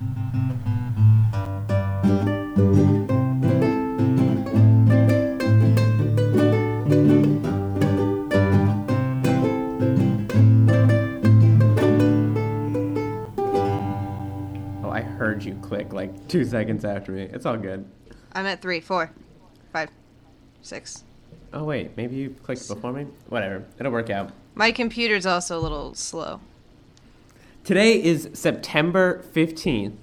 Oh, I heard you click like two seconds after me. It's all good. I'm at three, four, five, six. Oh wait, maybe you clicked before me. Whatever, it'll work out. My computer's also a little slow. Today is September fifteenth,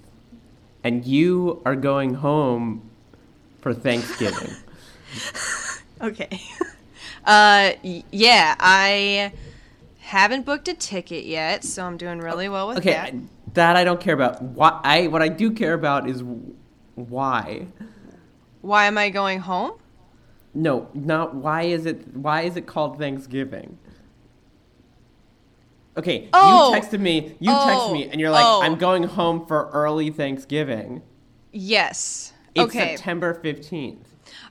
and you are going home for Thanksgiving. Okay. uh, yeah, I haven't booked a ticket yet, so I'm doing really well with okay, that. That I don't care about. Why? I what I do care about is why. Why am I going home? No, not why is it why is it called Thanksgiving? Okay, Oh! you texted me. You texted Oh, me, and you're like, oh. "I'm going home for early Thanksgiving." Yes. It's okay. September fifteenth.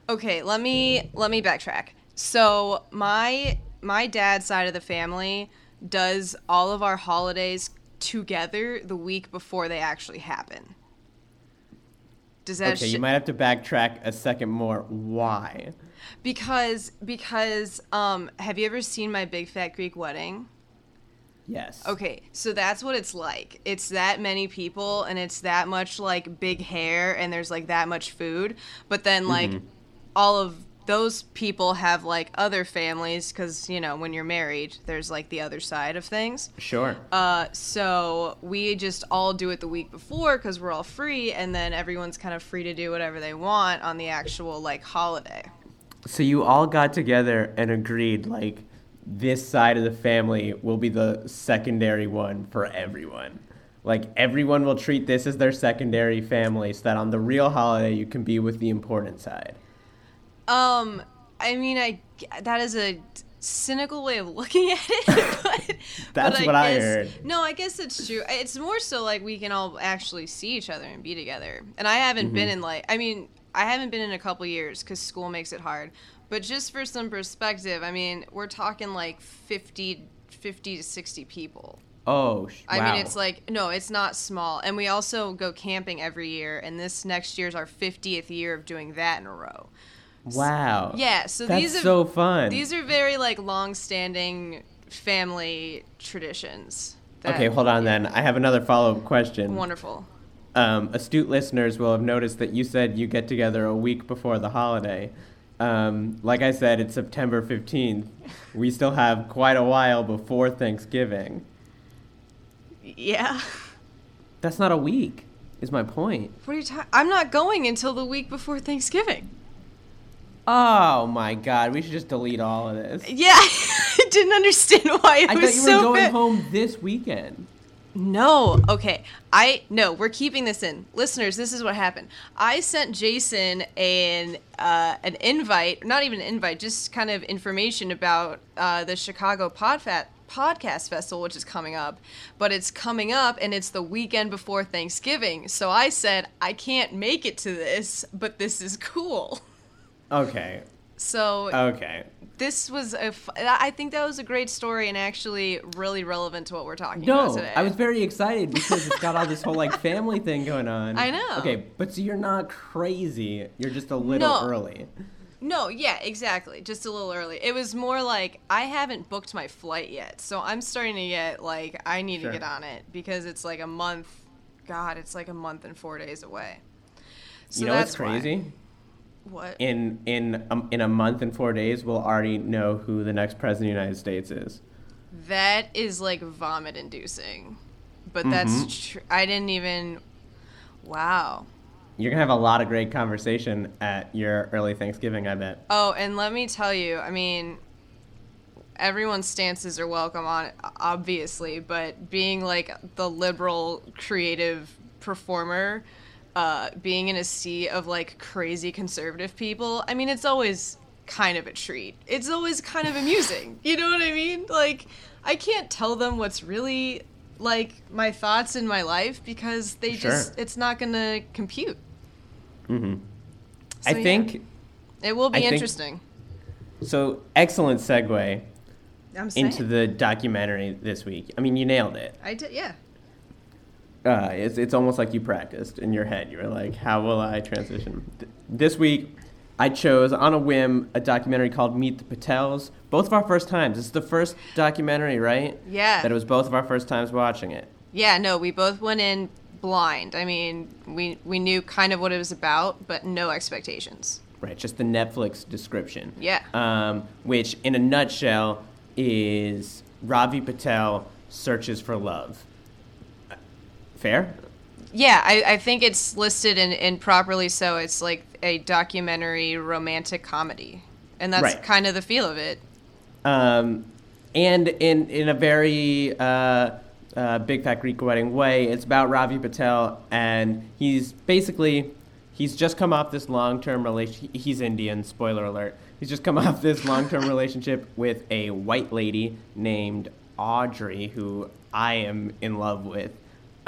Okay, let me let me backtrack. So my my dad's side of the family does all of our holidays together the week before they actually happen. Does that Okay, sh- you might have to backtrack a second more. Why? because because um have you ever seen my big fat Greek wedding? Yes. Okay, so that's what it's like. It's that many people and it's that much like big hair and there's like that much food. But then like all of those people have like other families cuz you know, when you're married, there's like the other side of things. Sure. Uh so we just all do it the week before cuz we're all free and then everyone's kind of free to do whatever they want on the actual like holiday. So you all got together and agreed like this side of the family will be the secondary one for everyone. Like everyone will treat this as their secondary family so that on the real holiday you can be with the important side. Um, I mean, I that is a cynical way of looking at it. But, That's but what I guess- heard. No, I guess it's true. It's more so like we can all actually see each other and be together. And I haven't been Mm-hmm. in like, I mean, I haven't been in a couple years because school makes it hard. But just for some perspective, I mean, we're talking like 50, 50 to 60 people. Oh, sh- I wow. mean, it's like no, it's not small. And we also go camping every year, and this next year's our 50th year of doing that in a row. wow. Yeah, so That's these are so fun. These are very like long-standing family traditions. that- okay, hold on then. I have another follow-up question. Wonderful. um, astute listeners will have noticed that you said you get together a week before the holiday. Um, like I said, it's September 15th. We still have quite a while before Thanksgiving. Yeah. That's not a week, is my point. What are you talking? I'm not going until the week before Thanksgiving. Oh my god, we should just delete all of this. Yeah, I didn't understand why it I was thought you were so going bad. home this weekend. No. Okay. I no. We're keeping this in, listeners. This is what happened. I sent Jason an uh, an invite, not even an invite, just kind of information about uh, the Chicago Podfest podcast festival, which is coming up. But it's coming up, and it's the weekend before Thanksgiving. So I said I can't make it to this, but this is cool. Okay, So okay. this was a. F- I think that was a great story and actually really relevant to what we're talking about No, today. I was very excited because it's got all this whole like family thing going on. I know. Okay, but so you're not crazy. You're just a little No. early. No, yeah, exactly. Just a little early. It was more like I haven't booked my flight yet, so I'm starting to get like I need Sure. to get on it because it's like a month. God, it's like a month and four days away. So you know what's that's why. What? in in um, in a month and four days, we'll already know who the next president of the United States is. That is like vomit inducing, but Mm-hmm. that's tr- I didn't even. Wow. You're gonna have a lot of great conversation at your early Thanksgiving, I bet. Oh, and let me tell you, I mean, everyone's stances are welcome on it, obviously, but being like the liberal creative performer, uh, being in a sea of like crazy conservative people, I mean, it's always kind of a treat. It's always kind of amusing. You know what I mean? Like, I can't tell them what's really like my thoughts in my life because they Sure. just, it's not gonna compute. Mm-hmm. So, I yeah. think It will be I think- interesting. so. Excellent segue I'm into the documentary this week. I mean, you nailed it. I did, yeah. Uh, it's it's almost like you practiced in your head. You were like, "How will I transition?" Th- This week, I chose on a whim a documentary called Meet the Patels. Both of our first times. This is the first documentary, right? Yeah. That it was both of our first times watching it. Yeah, no, we both went in blind. I mean, we we knew kind of what it was about, but no expectations. Right, just the Netflix description. Yeah. Um, which, in a nutshell, is Ravi Patel searches for love. Fair? Yeah, I, I think it's listed in, in properly so. It's like a documentary romantic comedy. And that's Right. kind of the feel of it. Um, and in in a very uh, uh, big fat Greek wedding way, it's about Ravi Patel, and he's basically he's just come off this long term relation. He's Indian. Spoiler alert. He's just come off this long term relationship with a white lady named Audrey, who I am in love with.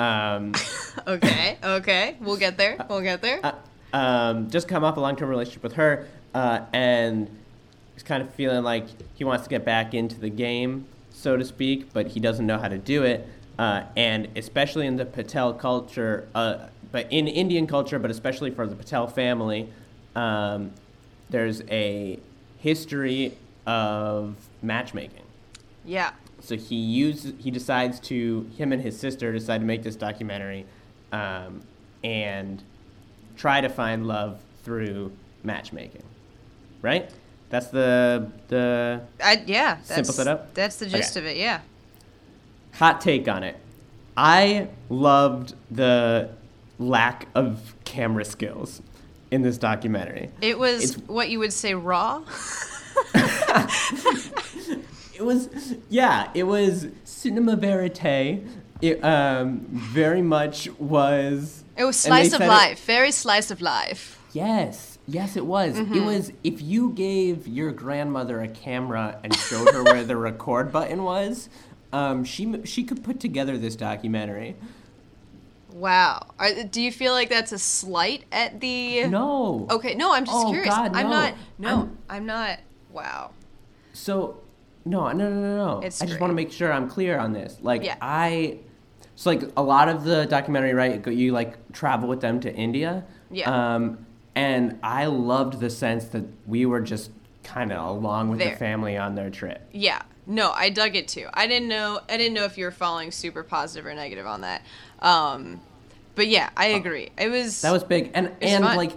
Um, Okay, okay. We'll get there. We'll get there. uh, um, just come off a long term relationship with her, uh, and he's kind of feeling like he wants to get back into the game, so to speak, but he doesn't know how to do it. Uh, and especially in the Patel culture, uh, but in Indian culture, but especially for the Patel family, um, there's a history of matchmaking. yeah. So he uses, he decides to, him and his sister decide to make this documentary um, and try to find love through matchmaking. Right? That's the, the I, yeah. That's, Simple setup? That's the gist Okay. of it, yeah. hot take on it. I loved the lack of camera skills in this documentary. It was It's- what you would say raw. It was, yeah, it was cinema verite. It um, very much was. It was slice of said it- life. Very slice of life. Yes, yes, it was. Mm-hmm. It was if you gave your grandmother a camera and showed her where the record button was, um, she she could put together this documentary. Wow. Are, do you feel like that's a slight at the? No. Okay. No, I'm just Oh, curious. God, I'm not. No, I'm- I'm, not. Wow. So, no, no, no, no, no. It's I just want to make sure I'm clear on this. Like, Yeah. I, so like a lot of the documentary, right? You like travel with them to India. Yeah. Um, and I loved the sense that we were just kind of along with There. the family on their trip. Yeah. No, I dug it too. I didn't know. I didn't know if you were following super positive or negative on that. Um, but yeah, I agree. It was. Uh, That was big, and and fun. like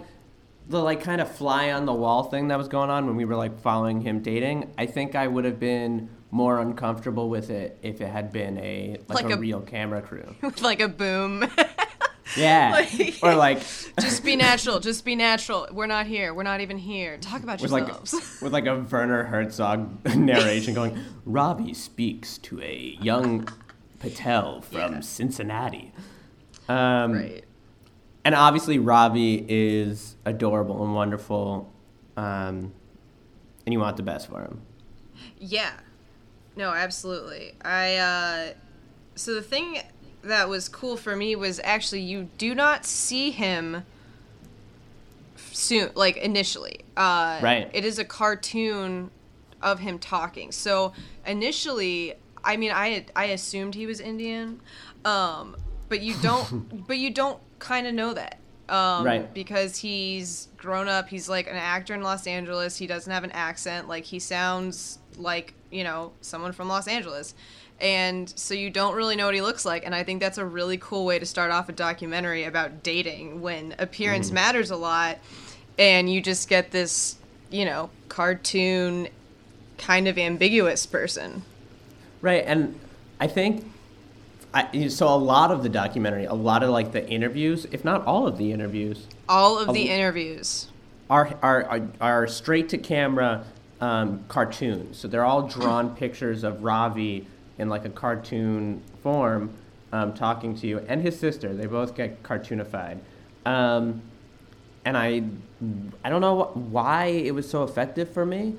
the like kind of fly on the wall thing that was going on when we were like following him dating. I think I would have been more uncomfortable with it if it had been a like, Like a, a- real camera crew. with like a boom. Yeah, Like- or like just be natural. Just be natural. We're not here. We're not even here. Talk about with like yourselves. with like a Werner Herzog narration going. Ravi speaks to a young Patel from Yeah. Cincinnati. Um, right. And obviously, Ravi is adorable and wonderful, um, and you want the best for him. Yeah. No, absolutely. I uh so the thing that was cool for me was actually you do not see him soon like initially. Uh Right. it is a cartoon of him talking. So initially, I mean I I assumed he was Indian. Um but you don't but you don't kind of know that. Um Right. because he's grown up, he's like an actor in Los Angeles. He doesn't have an accent. Like he sounds like, you know, someone from Los Angeles. And so you don't really know what he looks like. And I think that's a really cool way to start off a documentary about dating when appearance matters a lot and you just get this, you know, cartoon kind of ambiguous person. Right, and I think I, so. A lot of the documentary, a lot of like the interviews, if not all of the interviews, All of the Um, interviews. are are are, are straight to camera um, cartoons. So they're all drawn pictures of Ravi in like a cartoon form, um, talking to you, and his sister. They both get cartoonified, um, and I I don't know wh- why it was so effective for me.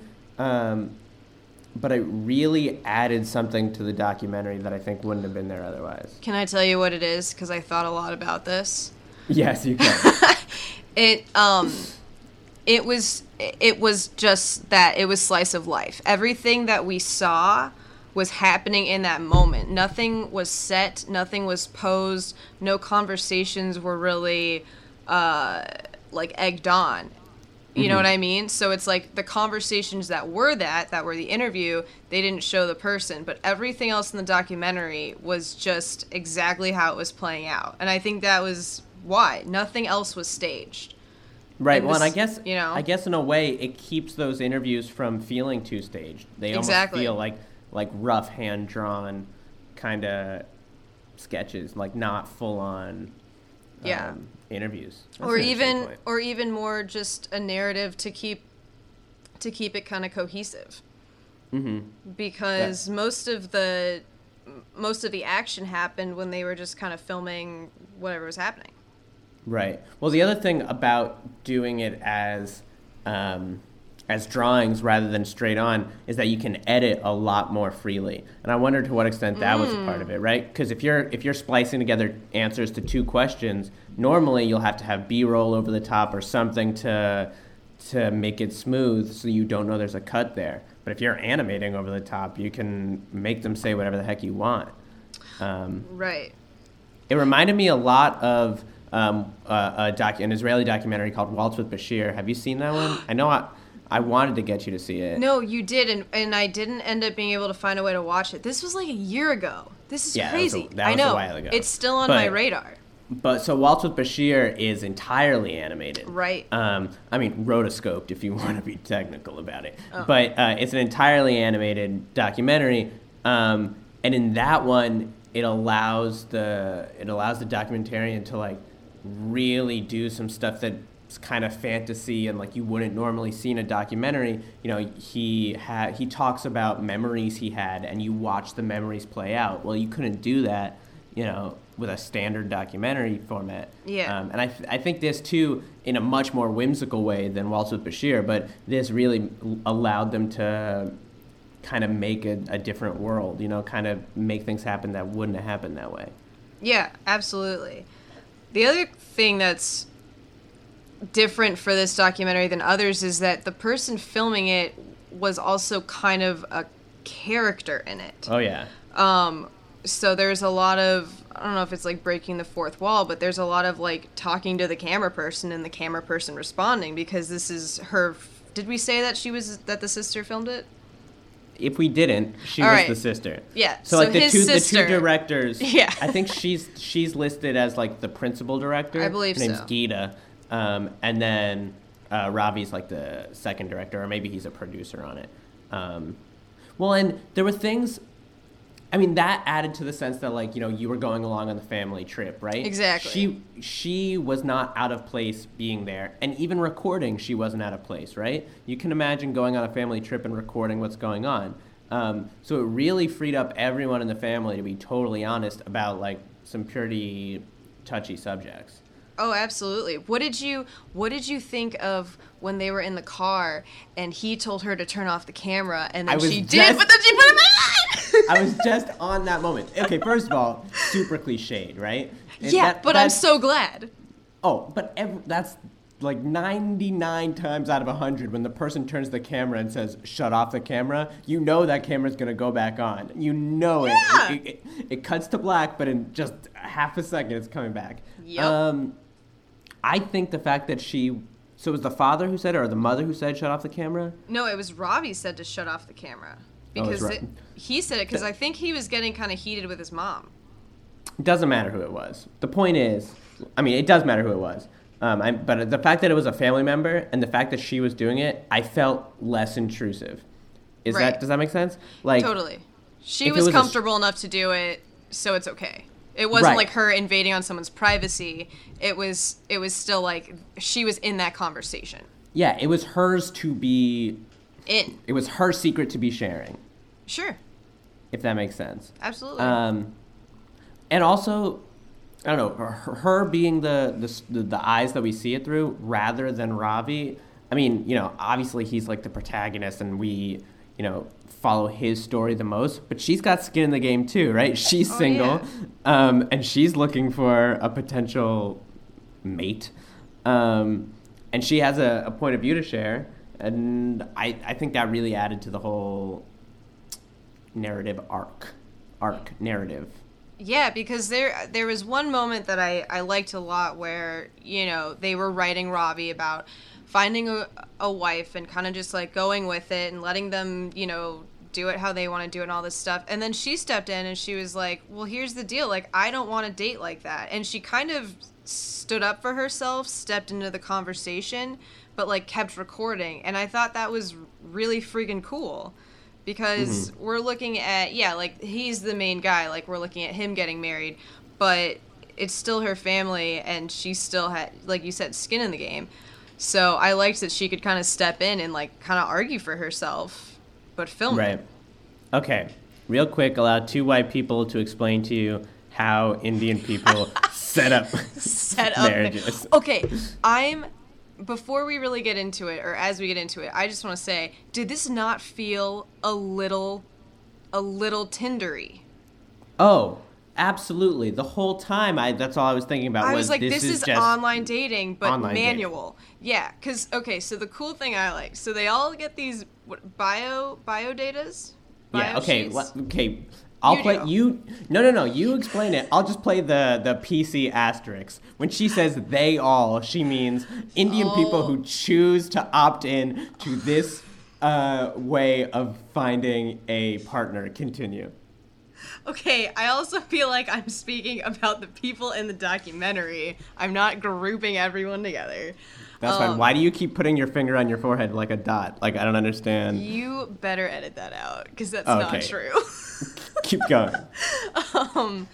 But it really added something to the documentary that I think wouldn't have been there otherwise. Can I tell you what it is? Because I thought a lot about this. Yes, you can. it um it was it was just that it was slice of life everything that we saw was happening in that moment. Nothing was set, nothing was posed, no conversations were really uh, like egged on. You mm-hmm. know what I mean? So it's like the conversations that were that, that were the interview, they didn't show the person, but everything else in the documentary was just exactly how it was playing out. And I think that was why nothing else was staged. Right. And well, this, and I guess you know, I guess in a way, it keeps those interviews from feeling too staged. They almost feel like like rough hand drawn kind of sketches, like not full on yeah. Um, interviews. That's or even or even more just a narrative to keep to keep it kind of cohesive. Mm-hmm. Because yeah. most of the most of the action happened when they were just kind of filming whatever was happening. Right. Well, the other thing about doing it as um, as drawings rather than straight on is that you can edit a lot more freely. And I wonder to what extent that mm. was a part of it, right? Because if you're if you're splicing together answers to two questions, normally you'll have to have B-roll over the top or something to to make it smooth so you don't know there's a cut there. But if you're animating over the top, you can make them say whatever the heck you want. Um, right. It reminded me a lot of um, a doc, an Israeli documentary called Waltz with Bashir. Have you seen that one? I know I, I wanted to get you to see it. No, you did, and, and I didn't end up being able to find a way to watch it. This was like a year ago. This is yeah, crazy. That was, a, that was I know. a while ago. It's still on but, my radar. But so Waltz with Bashir is entirely animated. Right. Um, I mean, rotoscoped if you want to be technical about it. Oh. But uh, it's an entirely animated documentary. Um, and in that one, it allows the it allows the documentarian to like really do some stuff that's kind of fantasy and like you wouldn't normally see in a documentary. You know, he had he talks about memories he had, and you watch the memories play out. Well, you couldn't do that, you know, with a standard documentary format. Yeah. Um, and I th- I think this too, in a much more whimsical way than Waltz with Bashir, but this really allowed them to kind of make a, a different world. You know, kind of make things happen that wouldn't have happened that way. Yeah, absolutely. The other thing that's different for this documentary than others is that the person filming it was also kind of a character in it. Oh yeah. Um so there's a lot of I don't know if it's like breaking the fourth wall, but there's a lot of like talking to the camera person and the camera person responding because this is her did we say that she was that the sister filmed it? If we didn't, she All was right. the sister. Yeah. So, so like the two sister, the two directors. Yeah. I think she's she's listed as like the principal director. I believe Her name's so. Geeta. Um, and then uh, Ravi's like the second director, or maybe he's a producer on it. Um, well, and there were things. I mean, that added to the sense that like you know you were going along on the family trip, right? Exactly. She she was not out of place being there, and even recording, she wasn't out of place, right? You can imagine going on a family trip and recording what's going on. Um, so it really freed up everyone in the family to be totally honest about like some pretty touchy subjects. Oh, absolutely. What did you What did you think of when they were in the car and he told her to turn off the camera and then she just, did, but then she put back I was just on that moment. Okay, first of all, super cliched, right? And yeah, that, but I'm so glad. Oh, but every, that's like 99 times out of 100 when the person turns the camera and says shut off the camera you know that camera's going to go back on you know yeah. it. It, it, it cuts to black but in just half a second it's coming back yep. Um, I think the fact that she so it was the father who said it or the mother who said shut off the camera? No, it was Ravi said to shut off the camera because oh, it, he said it because I think he was getting kind of heated with his mom. It doesn't matter who it was. The point is, I mean, it does matter who it was. Um, I, but the fact that it was a family member and the fact that she was doing it, I felt less intrusive. Is right. that does that make sense? Like totally. She was, was comfortable a, enough to do it, so it's okay. It wasn't right. like her invading on someone's privacy. It was it was still like she was in that conversation. Yeah, it was hers to be in. It was her secret to be sharing. Sure. If that makes sense. Absolutely. Um, and also, I don't know, her, her being the, the the eyes that we see it through, rather than Ravi. I mean, you know, obviously he's like the protagonist, and we, you know, follow his story the most, but she's got skin in the game too, right? She's oh, single, yeah. um, and she's looking for a potential mate, um, and she has a, a, point of view to share, and I, I think that really added to the whole narrative arc, arc narrative. Yeah, because there there was one moment that I, I liked a lot where, you know, they were writing Ravi about finding a, a wife and kind of just like going with it and letting them, you know, do it how they want to do it and all this stuff. And then she stepped in and she was like, Well, here's the deal. Like, I don't want to date like that. And she kind of stood up for herself, stepped into the conversation, but like kept recording. And I thought that was really freaking cool because mm-hmm. we're looking at yeah like he's the main guy like we're looking at him getting married but it's still her family and she still had like you said skin in the game. So i liked that she could kind of step in and like kind of argue for herself but film right. Okay. Real quick allow two white people to explain to you how indian people set up set up marriages. Okay. I'm before we really get into it, or as we get into it, I just want to say, did this not feel a little, a little tindery? Oh, absolutely. The whole time, I that's all I was thinking about. I was, was like, this, this is, is online dating, but online manual. Dating. Yeah, because okay, so the cool thing I like, so they all get these what, bio bio datas. Bio yeah. Okay. Okay. I'll you play do. you. No, no, no. You explain it. I'll just play the the PC asterisk. When she says they all, she means Indian oh. people who oh. choose to opt in to this uh, way of finding a partner. Continue. Okay, I also feel like I'm speaking about the people in the documentary. I'm not grouping everyone together. That's um, fine. Why do you keep putting your finger on your forehead like a dot? Like I don't understand. You better edit that out because that's okay. not true. Keep going. um,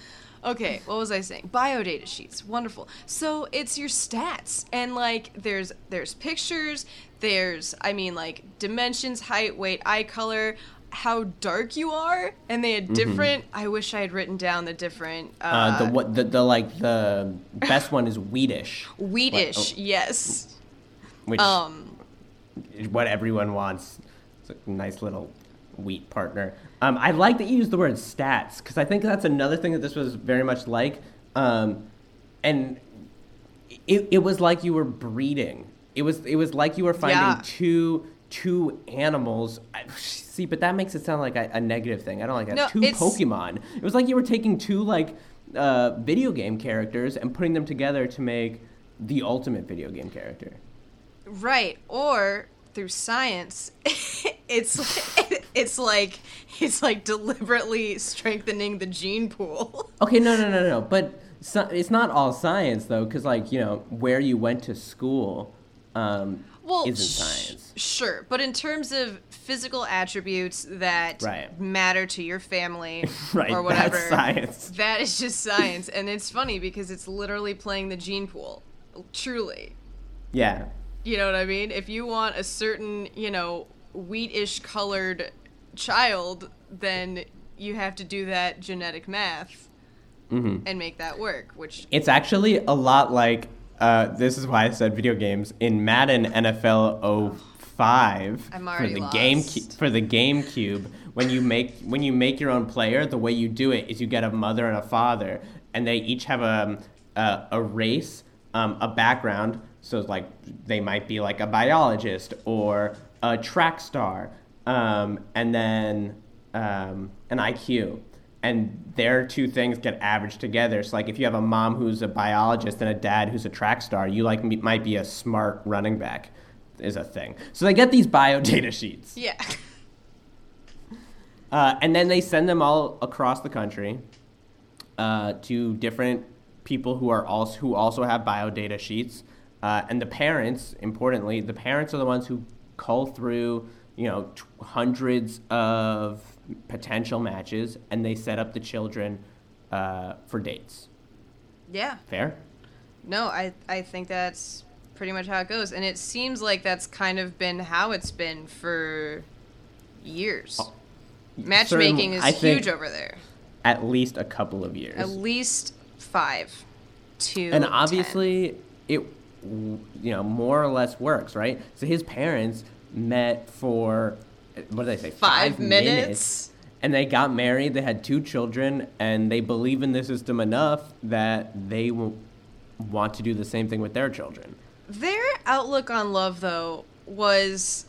okay, what was I saying? Bio data sheets, wonderful. So it's your stats, and like there's there's pictures, there's I mean like dimensions, height, weight, eye color, how dark you are, and they had mm-hmm. different. Mm-hmm. I wish I had written down the different. Uh, uh, the what the, the like the best one is wheatish. Wheatish, oh, yes. Which um, what everyone wants. It's a nice little wheat partner. Um, I like that you use the word stats because I think that's another thing that this was very much like. Um, and it, it was like you were breeding. It was it was like you were finding yeah. two two animals. See, but that makes it sound like a, a negative thing. I don't like that. No, two Pokemon. It was like you were taking two like uh, video game characters and putting them together to make the ultimate video game character. Right. Or through science, it's it's like it's like deliberately strengthening the gene pool. Okay, no, no, no, no. But it's not all science though, because like you know where you went to school. Um, well, isn't science. Sh- sure, but in terms of physical attributes that right. matter to your family right, or whatever, that's science. That is just science, and it's funny because it's literally playing the gene pool. Truly. Yeah. You know what I mean? If you want a certain, you know, wheatish colored child, then you have to do that genetic math mm-hmm. and make that work. Which it's actually a lot like. Uh, this is why I said video games in Madden NFL 05 for the lost. game for the GameCube. When you make when you make your own player, the way you do it is you get a mother and a father, and they each have a a, a race, um, a background. So like they might be like a biologist or a track star, um, and then um, an IQ. And their two things get averaged together. So, like, if you have a mom who's a biologist and a dad who's a track star, you like might be a smart running back, is a thing. So they get these bio data sheets. Yeah. Uh, and then they send them all across the country uh, to different people who are also who also have bio data sheets. Uh, and the parents, importantly, the parents are the ones who cull through you know t- hundreds of potential matches, and they set up the children uh, for dates. Yeah. Fair. No, I I think that's pretty much how it goes, and it seems like that's kind of been how it's been for years. Oh, Matchmaking is huge over there. At least a couple of years. At least five, two, and obviously 10. it you know more or less works, right? So his parents met for what did they say? Five, Five minutes. minutes. And they got married. They had two children, and they believe in the system enough that they will want to do the same thing with their children. Their outlook on love, though, was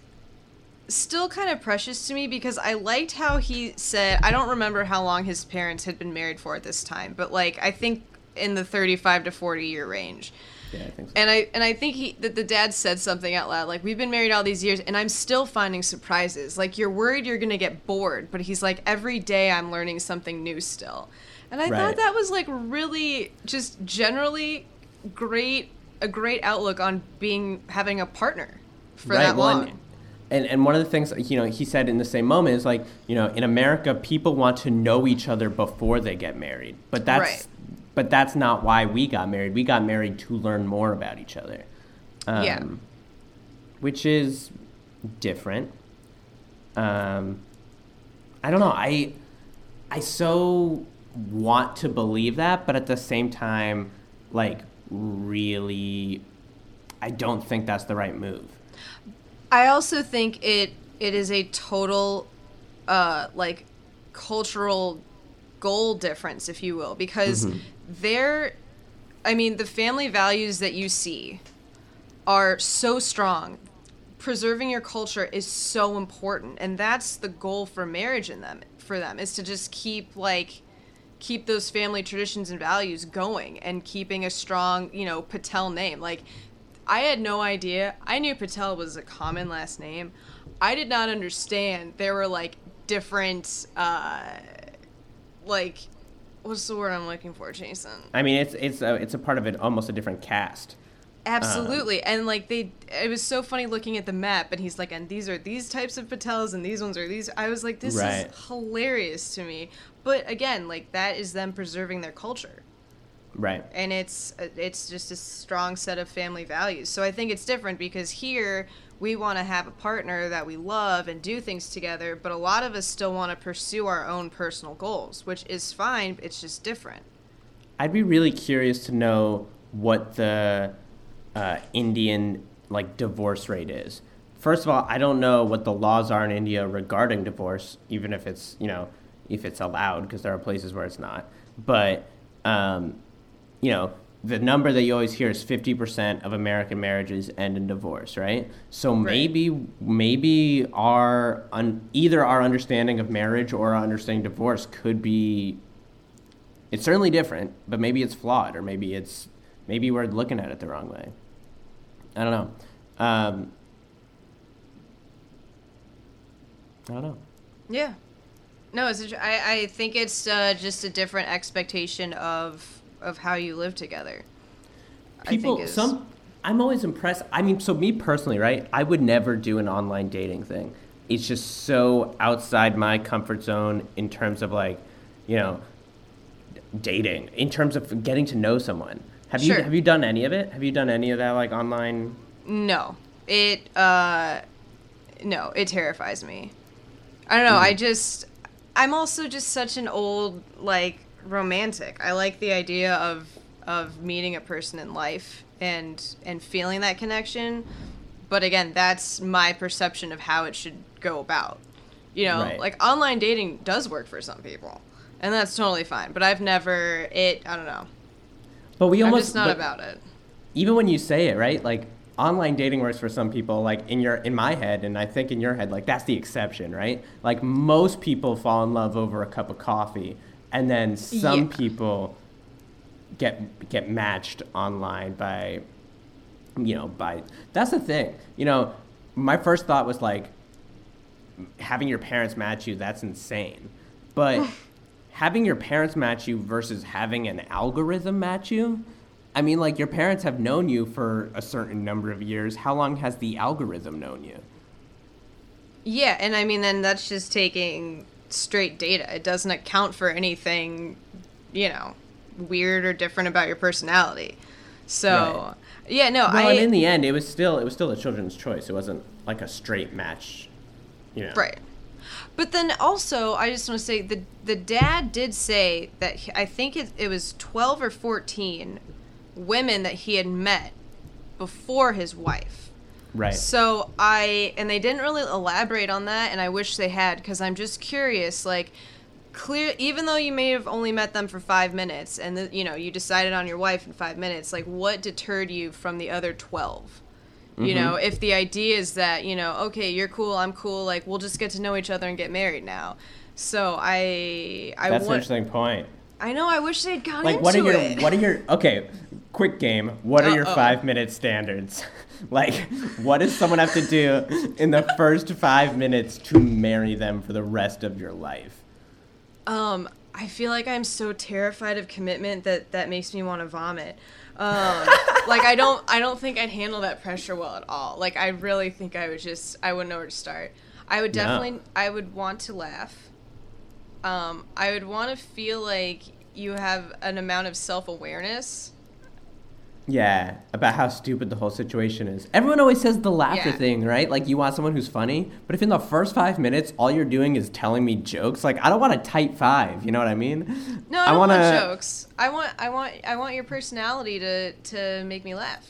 still kind of precious to me because I liked how he said I don't remember how long his parents had been married for at this time, but like I think in the 35 to 40 year range. Yeah, I think so. And I and I think he that the dad said something out loud like we've been married all these years and I'm still finding surprises. Like you're worried you're going to get bored, but he's like every day I'm learning something new still. And I Right. thought that was like really just generally great a great outlook on being having a partner for that well, long. And, and and one of the things you know he said in the same moment is like you know in America people want to know each other before they get married, but that's Right. But that's not why we got married. We got married to learn more about each other. Um, Yeah. which is different. Um, I don't know. I I so want to believe that, but at the same time, like really, I don't think that's the right move. I also think it it is a total uh like cultural goal difference if you will because they're I mean the family values that you see are so strong. Preserving your culture is so important and that's the goal for marriage in them for them is to just keep like keep those family traditions and values going and keeping a strong you know patel name. Like i had no idea. I knew patel was a common last name. I did not understand. There were like different uh like what's the word i'm looking for jason I mean, it's it's a, it's a part of it, almost a different caste. Absolutely. and like they it was so funny looking at the map and he's like and these are these types of patels and these ones are these I was like this Right. is hilarious to me. But again, like that is them preserving their culture. Right. And it's it's just a strong set of family values. So I think it's different because here we want to have a partner that we love and do things together, but a lot of us still want to pursue our own personal goals, which is fine, it's just different. I'd be really curious to know what the uh, Indian like divorce rate is. First of all, I don't know what the laws are in India regarding divorce, even if it's you know if it's allowed, because there are places where it's not. But um, you know, the number that you always hear is fifty percent of American marriages end in divorce, right? So maybe maybe our un- either our understanding of marriage or our understanding of divorce could be it's certainly different, but maybe it's flawed, or maybe it's maybe we're looking at it the wrong way. I don't know. Um, I don't know. Yeah. No, it's. I I think it's uh, just a different expectation of of how you live together. I People, think is- some, I'm always impressed. I mean, so me personally, right? I would never do an online dating thing. It's just so outside my comfort zone in terms of like, you know, dating. In terms of getting to know someone. Have you have you done any of it? Have you done any of that like online? No, it. uh No, it terrifies me. I don't know. I just. I'm also just such an old like romantic. I like the idea of of meeting a person in life and and feeling that connection. But again, that's my perception of how it should go about. You know, Right. like online dating does work for some people, and that's totally fine. But I've never it. I don't know. But we I'm almost just not about it. even when you say it, right? Like online dating works for some people, like in your in my head, and I think in your head, like that's the exception, right? Like most people fall in love over a cup of coffee, and then some Yeah. people get get matched online by you know by that's the thing. You know my first thought was like having your parents match you that's insane. But having your parents match you versus having an algorithm match you i mean like your parents have known you for a certain number of years. How long has the algorithm known you? Yeah, and I mean, then that's just taking straight data. It doesn't account for anything, you know, weird or different about your personality. So, yeah, no, well I. and in the end it was still it was still a children's choice it wasn't like a straight match you know Right. But then also, I just want to say the the dad did say that he, I think it, it was twelve or fourteen women that he had met before his wife. Right So I and they didn't really elaborate on that, and I wish they had because I'm just curious. Like, clear, even though you may have only met them for five minutes, and the, you know you decided on your wife in five minutes, like what deterred you from the other twelve? You mm-hmm. know, if the idea is that, you know, okay, you're cool, I'm cool, like we'll just get to know each other and get married now. So I I That's an want interesting point. I know I wish they'd gone Like, into what are your it. what are your okay? Quick game. What are your Uh-oh. five minute standards? like, what does someone have to do in the first five minutes to marry them for the rest of your life? Um, I feel like I'm so terrified of commitment that that makes me want to vomit. Um, like I don't, I don't think I'd handle that pressure well at all. Like I really think I would just, I wouldn't know where to start. I would No. definitely, I would want to laugh. Um, I would want to feel like you have an amount of self awareness. Yeah, about how stupid the whole situation is. Everyone always says the laughter Yeah. thing, right? Like you want someone who's funny, but if in the first five minutes all you're doing is telling me jokes, like I don't want a tight five. You know what I mean? No, I don't wanna, want jokes. I want, I want, I want your personality to to make me laugh.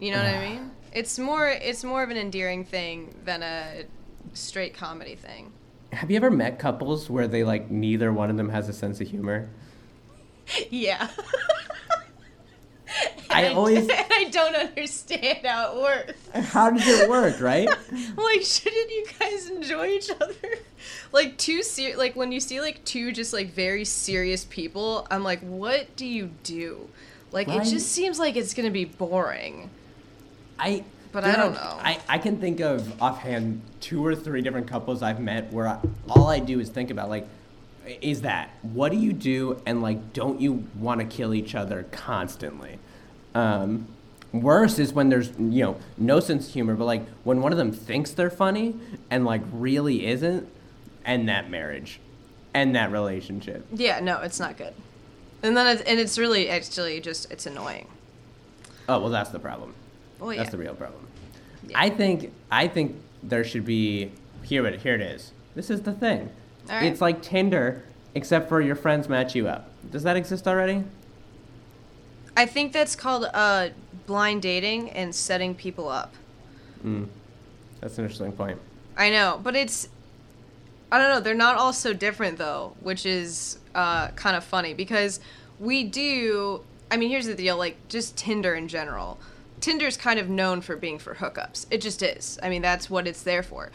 You know what I mean? It's more, it's more of an endearing thing than a straight comedy thing. Have you ever met couples where they like neither one of them has a sense of humor? Yeah. I always- I don't understand how it works. How does it work, right? Like, shouldn't you guys enjoy each other? Like two ser- like when you see like two just like very serious people, I'm like, what do you do? Like Right. it just seems like it's gonna be boring. I But I don't are- know. I, I can think of offhand two or three different couples I've met where I, all I do is think about like, is that what do you do and like don't you want to kill each other constantly? Um, worse is when there's you know no sense of humor, but like when one of them thinks they're funny and like really isn't, and that marriage, and that relationship. Yeah, no, it's not good. And then it's, and it's really actually just it's annoying. Oh well, that's the problem. Well, yeah. That's the real problem. Yeah. I think I think there should be here it here it is. This is the thing. Right. It's like Tinder, except for your friends match you up. Does that exist already? I think that's called uh, blind dating and setting people up. That's an interesting point. I know, but it's I don't know, they're not all so different though, which is uh, kind of funny because we do I mean, here's the deal, like just Tinder in general. Tinder's kind of known for being for hookups. It just is. I mean, that's what it's there for.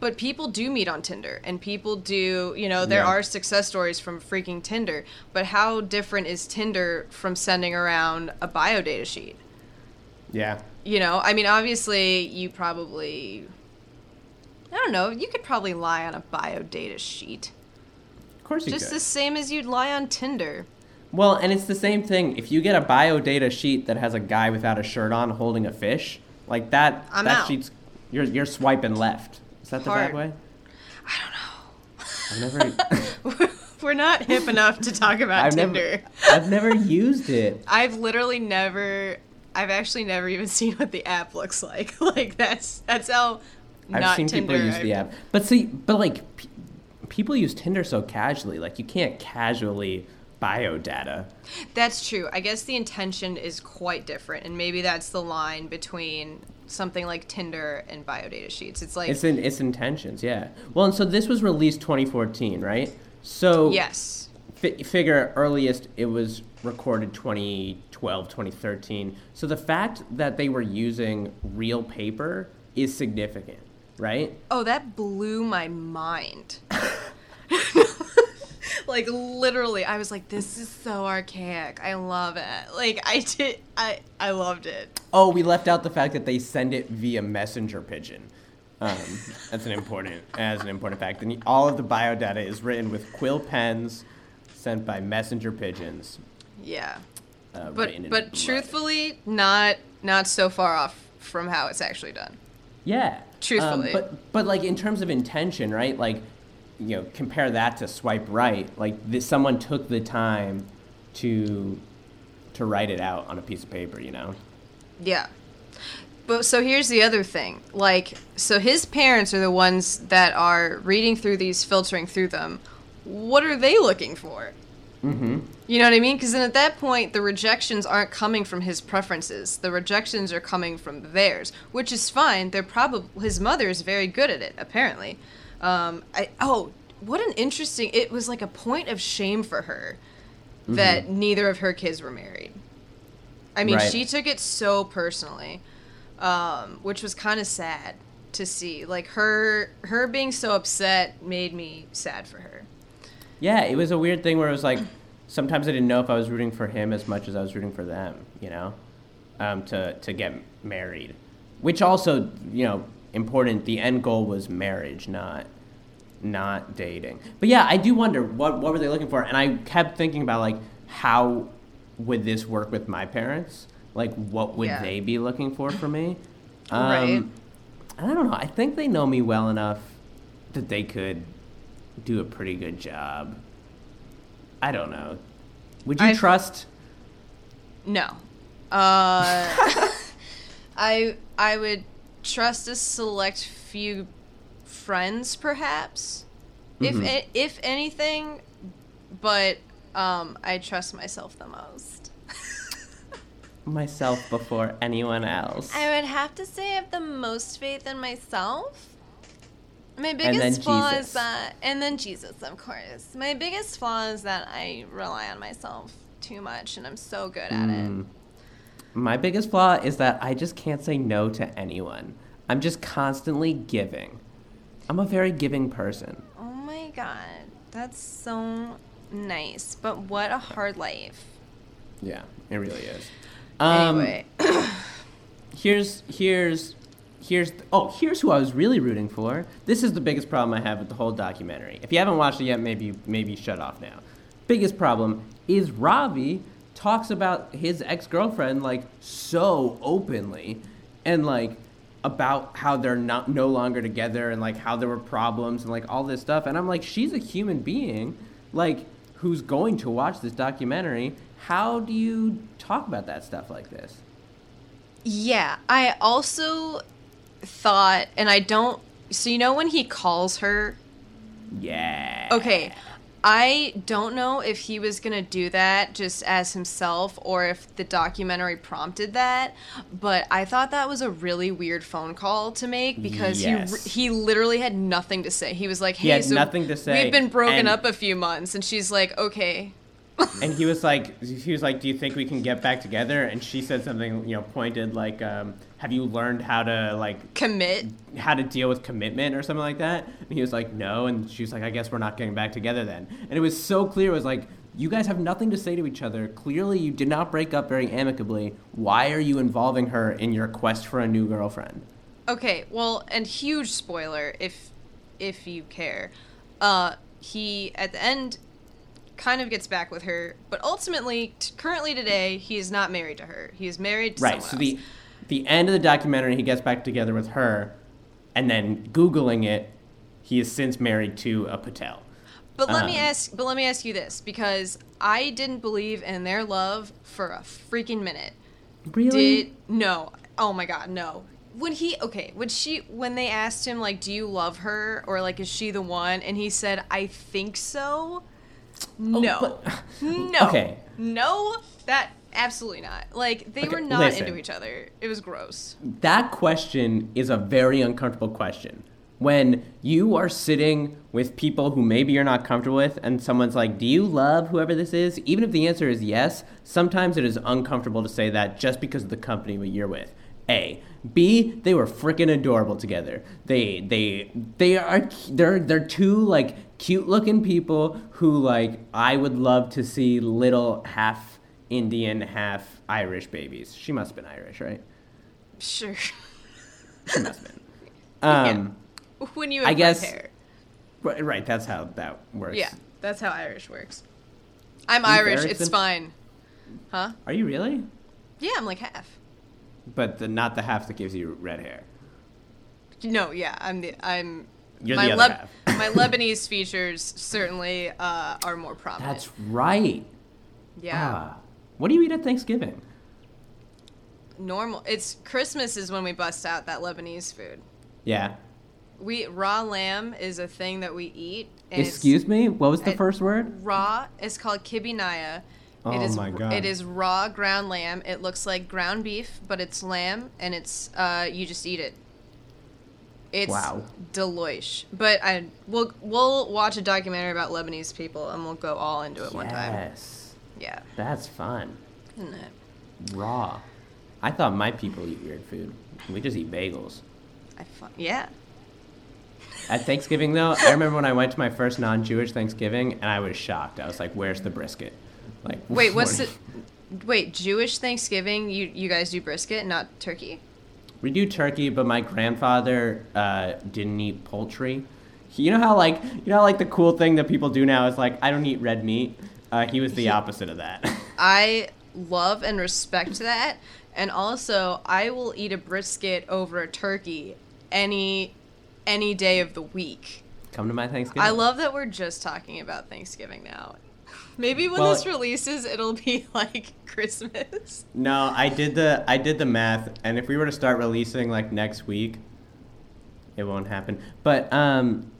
But people do meet on Tinder and people do, you know, there Yeah. are success stories from freaking Tinder, but how different is Tinder from sending around a bio data sheet? Yeah. you know i mean obviously you probably i don't know you could probably lie on a bio data sheet Of course you just could. the same as you'd lie on tinder Well, and it's the same thing. If you get a bio data sheet that has a guy without a shirt on holding a fish, like that I'm that out. sheet's you're you're swiping left. Is that the bad way? i don't know I've never we're not hip enough to talk about I've tinder never I've never used it. i've literally never i've actually never even seen what the app looks like like that's that's how I've not seen tinder people use I've- the app, but see, but like, p- people use Tinder so casually. Like, you can't casually bio data. That's true. I guess the intention is quite different, and maybe that's the line between something like Tinder and biodata sheets. It's like It's in its intentions, yeah. Well, and so this was released 2014, right? So yes, fi- figure earliest it was recorded 2012, 2013. So the fact that they were using real paper is significant, right? Oh, that blew my mind. like literally, I was like, "This is so archaic. I love it." Like I did, I I loved it. Oh, we left out the fact that they send it via messenger pigeon. Um, that's an important, as an important fact. And all of the biodata is written with quill pens, sent by messenger pigeons. Yeah, Uh, but but truthfully, not not so far off from how it's actually done. yeah, truthfully. Um, but but like in terms of intention, right? Like, you know, compare that to swipe right. Like this, someone took the time to to write it out on a piece of paper. You know. Yeah. But so here's the other thing. Like, so his parents are the ones that are reading through these, filtering through them. What are they looking for? Mm-hmm. You know what I mean? Because then at that point, the rejections aren't coming from his preferences. The rejections are coming from theirs, which is fine. They're probably his mother is very good at it, apparently. Um, I oh, what an interesting! It was like a point of shame for her that neither of her kids were married. I mean, Right. she took it so personally, um, which was kind of sad to see. Like her her being so upset made me sad for her. Yeah, it was a weird thing where it was like sometimes I didn't know if I was rooting for him as much as I was rooting for them, you know, um, to to get married, which also you know important. The end goal was marriage, not not dating. But yeah, I do wonder what what were they looking for, and I kept thinking about like how would this work with my parents? Like, what would Yeah. they be looking for for me? Right. Um, I don't know. I think they know me well enough that they could do a pretty good job. I don't know. Would you I- trust? No. Uh, I I would trust a select few friends, perhaps, if Mhm. a- if anything, but um, I trust myself the most. Myself before anyone else. I would have to say I have the most faith in myself. My biggest flaw Jesus. is that, and then Jesus, of course. My biggest flaw is that I rely on myself too much, and I'm so good at Mm. it. My biggest flaw is that I just can't say no to anyone. I'm just constantly giving. I'm a very giving person. Oh my god, that's so nice. But what a hard life. Yeah, it really is. Um, Anyway, here's here's here's oh here's who I was really rooting for. This is the biggest problem I have with the whole documentary. If you haven't watched it yet, maybe maybe shut off now. Biggest problem is Ravi talks about his ex girlfriend like so openly, and like about how they're not no longer together and like how there were problems and like all this stuff. And I'm like, she's a human being, like who's going to watch this documentary. How do you talk about that stuff like this? yeah, I also thought, and I don't. So, you know, when he calls her Yeah. Okay. I don't know if he was going to do that just as himself or if the documentary prompted that, but I thought that was a really weird phone call to make because Yes. he he literally had nothing to say. He was like, "Hey, He so nothing to say, We've been broken and- up a few months." And she's like, "Okay." And he was like, he was like, "Do you think we can get back together?" And she said something, you know, pointed like, um, "Have you learned how to like Commit. how to deal with commitment or something like that?" And he was like, "No." And she was like, "I guess we're not getting back together then." And it was so clear. It was like, you guys have nothing to say to each other. Clearly, you did not break up very amicably. Why are you involving her in your quest for a new girlfriend? Okay, well, and huge spoiler if if you care. Uh he at the end kind of gets back with her, but ultimately t- currently today he is not married to her. He is married to Right. someone So the else. the end of the documentary, he gets back together with her, and then googling it, he is since married to a Patel. But let me um, ask but let me ask you this because I didn't believe in their love for a freaking minute. Really? Did no. Oh my god, no. When he okay, when she when they asked him like do you love her or like is she the one and he said I think so? Oh, no. Oh, but- no. Okay. No, that absolutely not. Like they Okay, were not listen. into each other. It was gross. that question is a very uncomfortable question. When you are sitting with people who maybe you're not comfortable with, and someone's like, Do you love whoever this is? Even if the answer is yes, sometimes it is uncomfortable to say that just because of the company that you're with. A. B. They were freaking adorable together. They they they are they're they're two like cute looking people who like I would love to see little half Indian, half Irish babies. She must have been Irish, right? Sure. She must have been. Um, when you have I guess- red hair. right, right, that's how that works. Yeah, that's how Irish works. I'm Irish. It's fine. Huh? Are you really? Yeah, I'm like half. But the, not the half that gives you red hair. No, yeah, I'm the I'm. You're my the other half. my Lebanese features certainly uh, are more prominent. That's right. yeah. Ah. What do you eat at Thanksgiving? Normal. It's Christmas is when we bust out that Lebanese food. Yeah. We raw lamb is a thing that we eat. Excuse me? What was the I- first word? Raw is called kibbeh nayyeh. Oh it is my God. it is raw ground lamb. It looks like ground beef, but it's lamb and it's uh you just eat it. It's Wow. deloish. But I we'll we'll watch a documentary about Lebanese people and we'll go all into it one time. Yes. Yeah. That's fun. Isn't it? raw. I thought my people eat weird food. We just eat bagels. I fu- yeah. At Thanksgiving, though, I remember when I went to my first non-Jewish Thanksgiving, and I was shocked. I was like, "Where's the brisket?" Like, Wait, what's what- it? Wait, Jewish Thanksgiving? You you guys do brisket, not turkey? We do turkey, but my grandfather uh, didn't eat poultry. He, you know how like you know how, like the cool thing that people do now is like I don't eat red meat. Uh, he was the opposite of that. I love and respect that, and also I will eat a brisket over a turkey any any day of the week. Come to my Thanksgiving. I love that we're just talking about Thanksgiving now. Maybe when Well- this releases, it'll be like Christmas. No, I did the I did the math, and if we were to start releasing like next week, it won't happen. But um,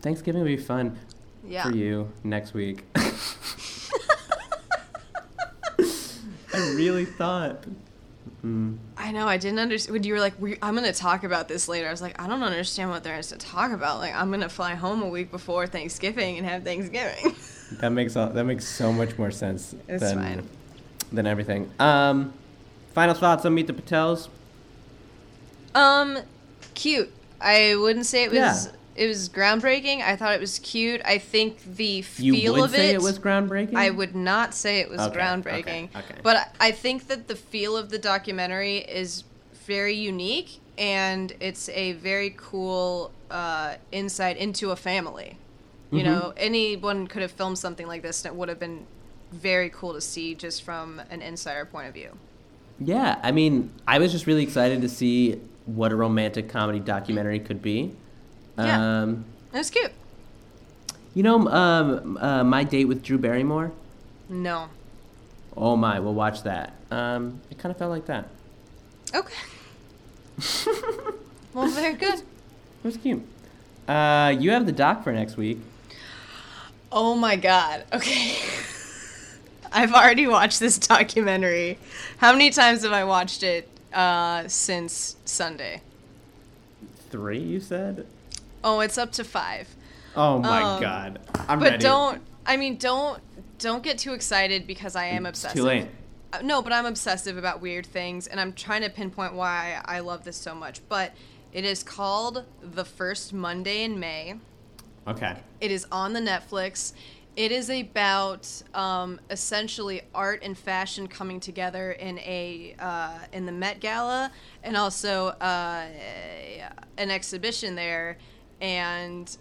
Thanksgiving will be fun Yeah. for you next week. I really thought. Mm. I know. I didn't understand when you were like, we, "I'm gonna talk about this later." I was like, "I don't understand what there is to talk about." Like, I'm gonna fly home a week before Thanksgiving and have Thanksgiving. That makes all, that makes so much more sense It's than fine. than everything. Um, final thoughts on Meet the Patels. um, cute. I wouldn't say it was. Yeah. It was groundbreaking. I thought it was cute. I think the You feel would of say it. it was groundbreaking. I would not say it was Okay, groundbreaking, okay, okay. but I think that the feel of the documentary is very unique and it's a very cool uh, insight into a family. You Mhm. know, anyone could have filmed something like this and it would have been very cool to see just from an insider point of view. Yeah, I mean, I was just really excited to see what a romantic comedy documentary could be. Yeah. Um, It was cute. you know, um, uh, my date with Drew Barrymore. No. Oh my, we'll watch that. Um, it kind of felt like that. Okay. well, very good. It was cute. Uh, you have the doc for next week. Oh my god. Okay. I've already watched this documentary. How many times have I watched it uh, since Sunday? Three, you said. Oh, it's up to five. Oh my Um, god, I'm but ready. don't. I mean, don't don't get too excited because I am It's obsessive. too late. Uh, No, but I'm obsessive about weird things, and I'm trying to pinpoint why I love this so much. But it is called The First Monday in May. Okay. It is on the Netflix. It is about um, essentially art and fashion coming together in a uh, in the Met Gala, and also uh, an exhibition there, and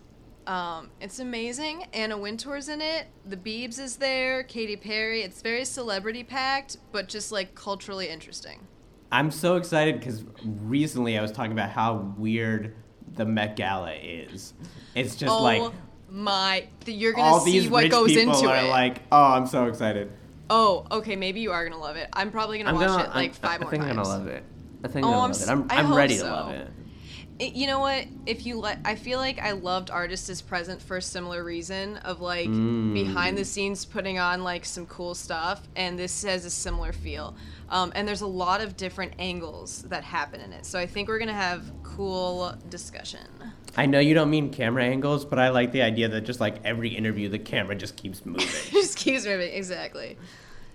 um, it's amazing. Anna Wintour's in it. The Beebs is there. Katy Perry. It's very celebrity packed, but just like culturally interesting. I'm so excited because recently I was talking about how weird the Met Gala is. It's just oh like my! You're gonna all see these what rich goes people into are it. like, oh, I'm so excited. oh, okay. Maybe you are gonna love it. I'm probably gonna I'm watch gonna, it like I'm, five I more think times. I'm gonna love it. I think Oh, I'm gonna I'm it. s- I'm, I I'm hope ready to love it. It- you know what? If you let, I feel like I loved Artist is Present for a similar reason of like Mm. behind the scenes putting on like some cool stuff, and this has a similar feel. Um, and there's a lot of different angles that happen in it, so I think we're gonna have cool discussion. I know you don't mean camera angles, but I like the idea that just like every interview, the camera just keeps moving. Just keeps moving exactly.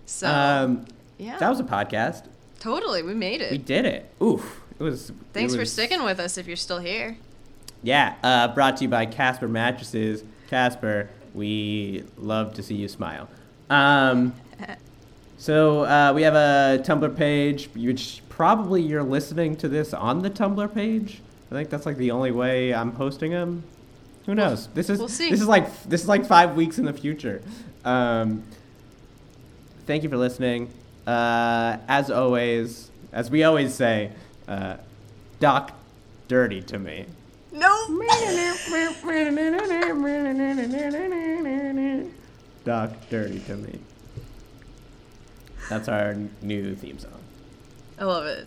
So um, yeah, that was a podcast. totally we made it. We did it. Oof. It was. it Thanks for sticking with us if you're still here. Yeah. Uh, brought to you by Casper Mattresses. Casper, we love to see you smile. Um, so uh, we have a Tumblr page, which probably you're listening to this on the Tumblr page. I think that's like the only way I'm posting them. Who knows? This is we'll see. this is like this is like five weeks in the future. Um, thank you for listening. Uh, as always, as we always say, uh, Doc dirty to me. No. Doc dirty to me. That's our new theme song. I love it.